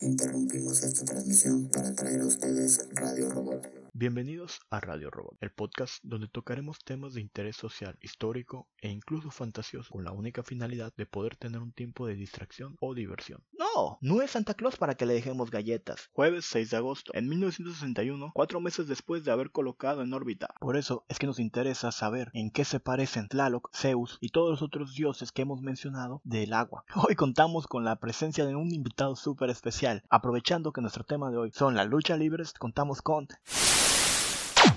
Interrumpimos esta transmisión para traer a ustedes. Bienvenidos a Radio Robot, el podcast donde tocaremos temas de interés social, histórico e incluso fantasioso, con la única finalidad de poder tener un tiempo de distracción o diversión. No, no es Santa Claus para que le dejemos galletas. Jueves 6 de agosto, en 1961, cuatro meses después de haber colocado en órbita. Por eso es que nos interesa saber en qué se parecen Tlaloc, Zeus y todos los otros dioses que hemos mencionado del agua. Hoy contamos con la presencia de un invitado súper especial. Aprovechando que nuestro tema de hoy son la lucha libres, contamos con...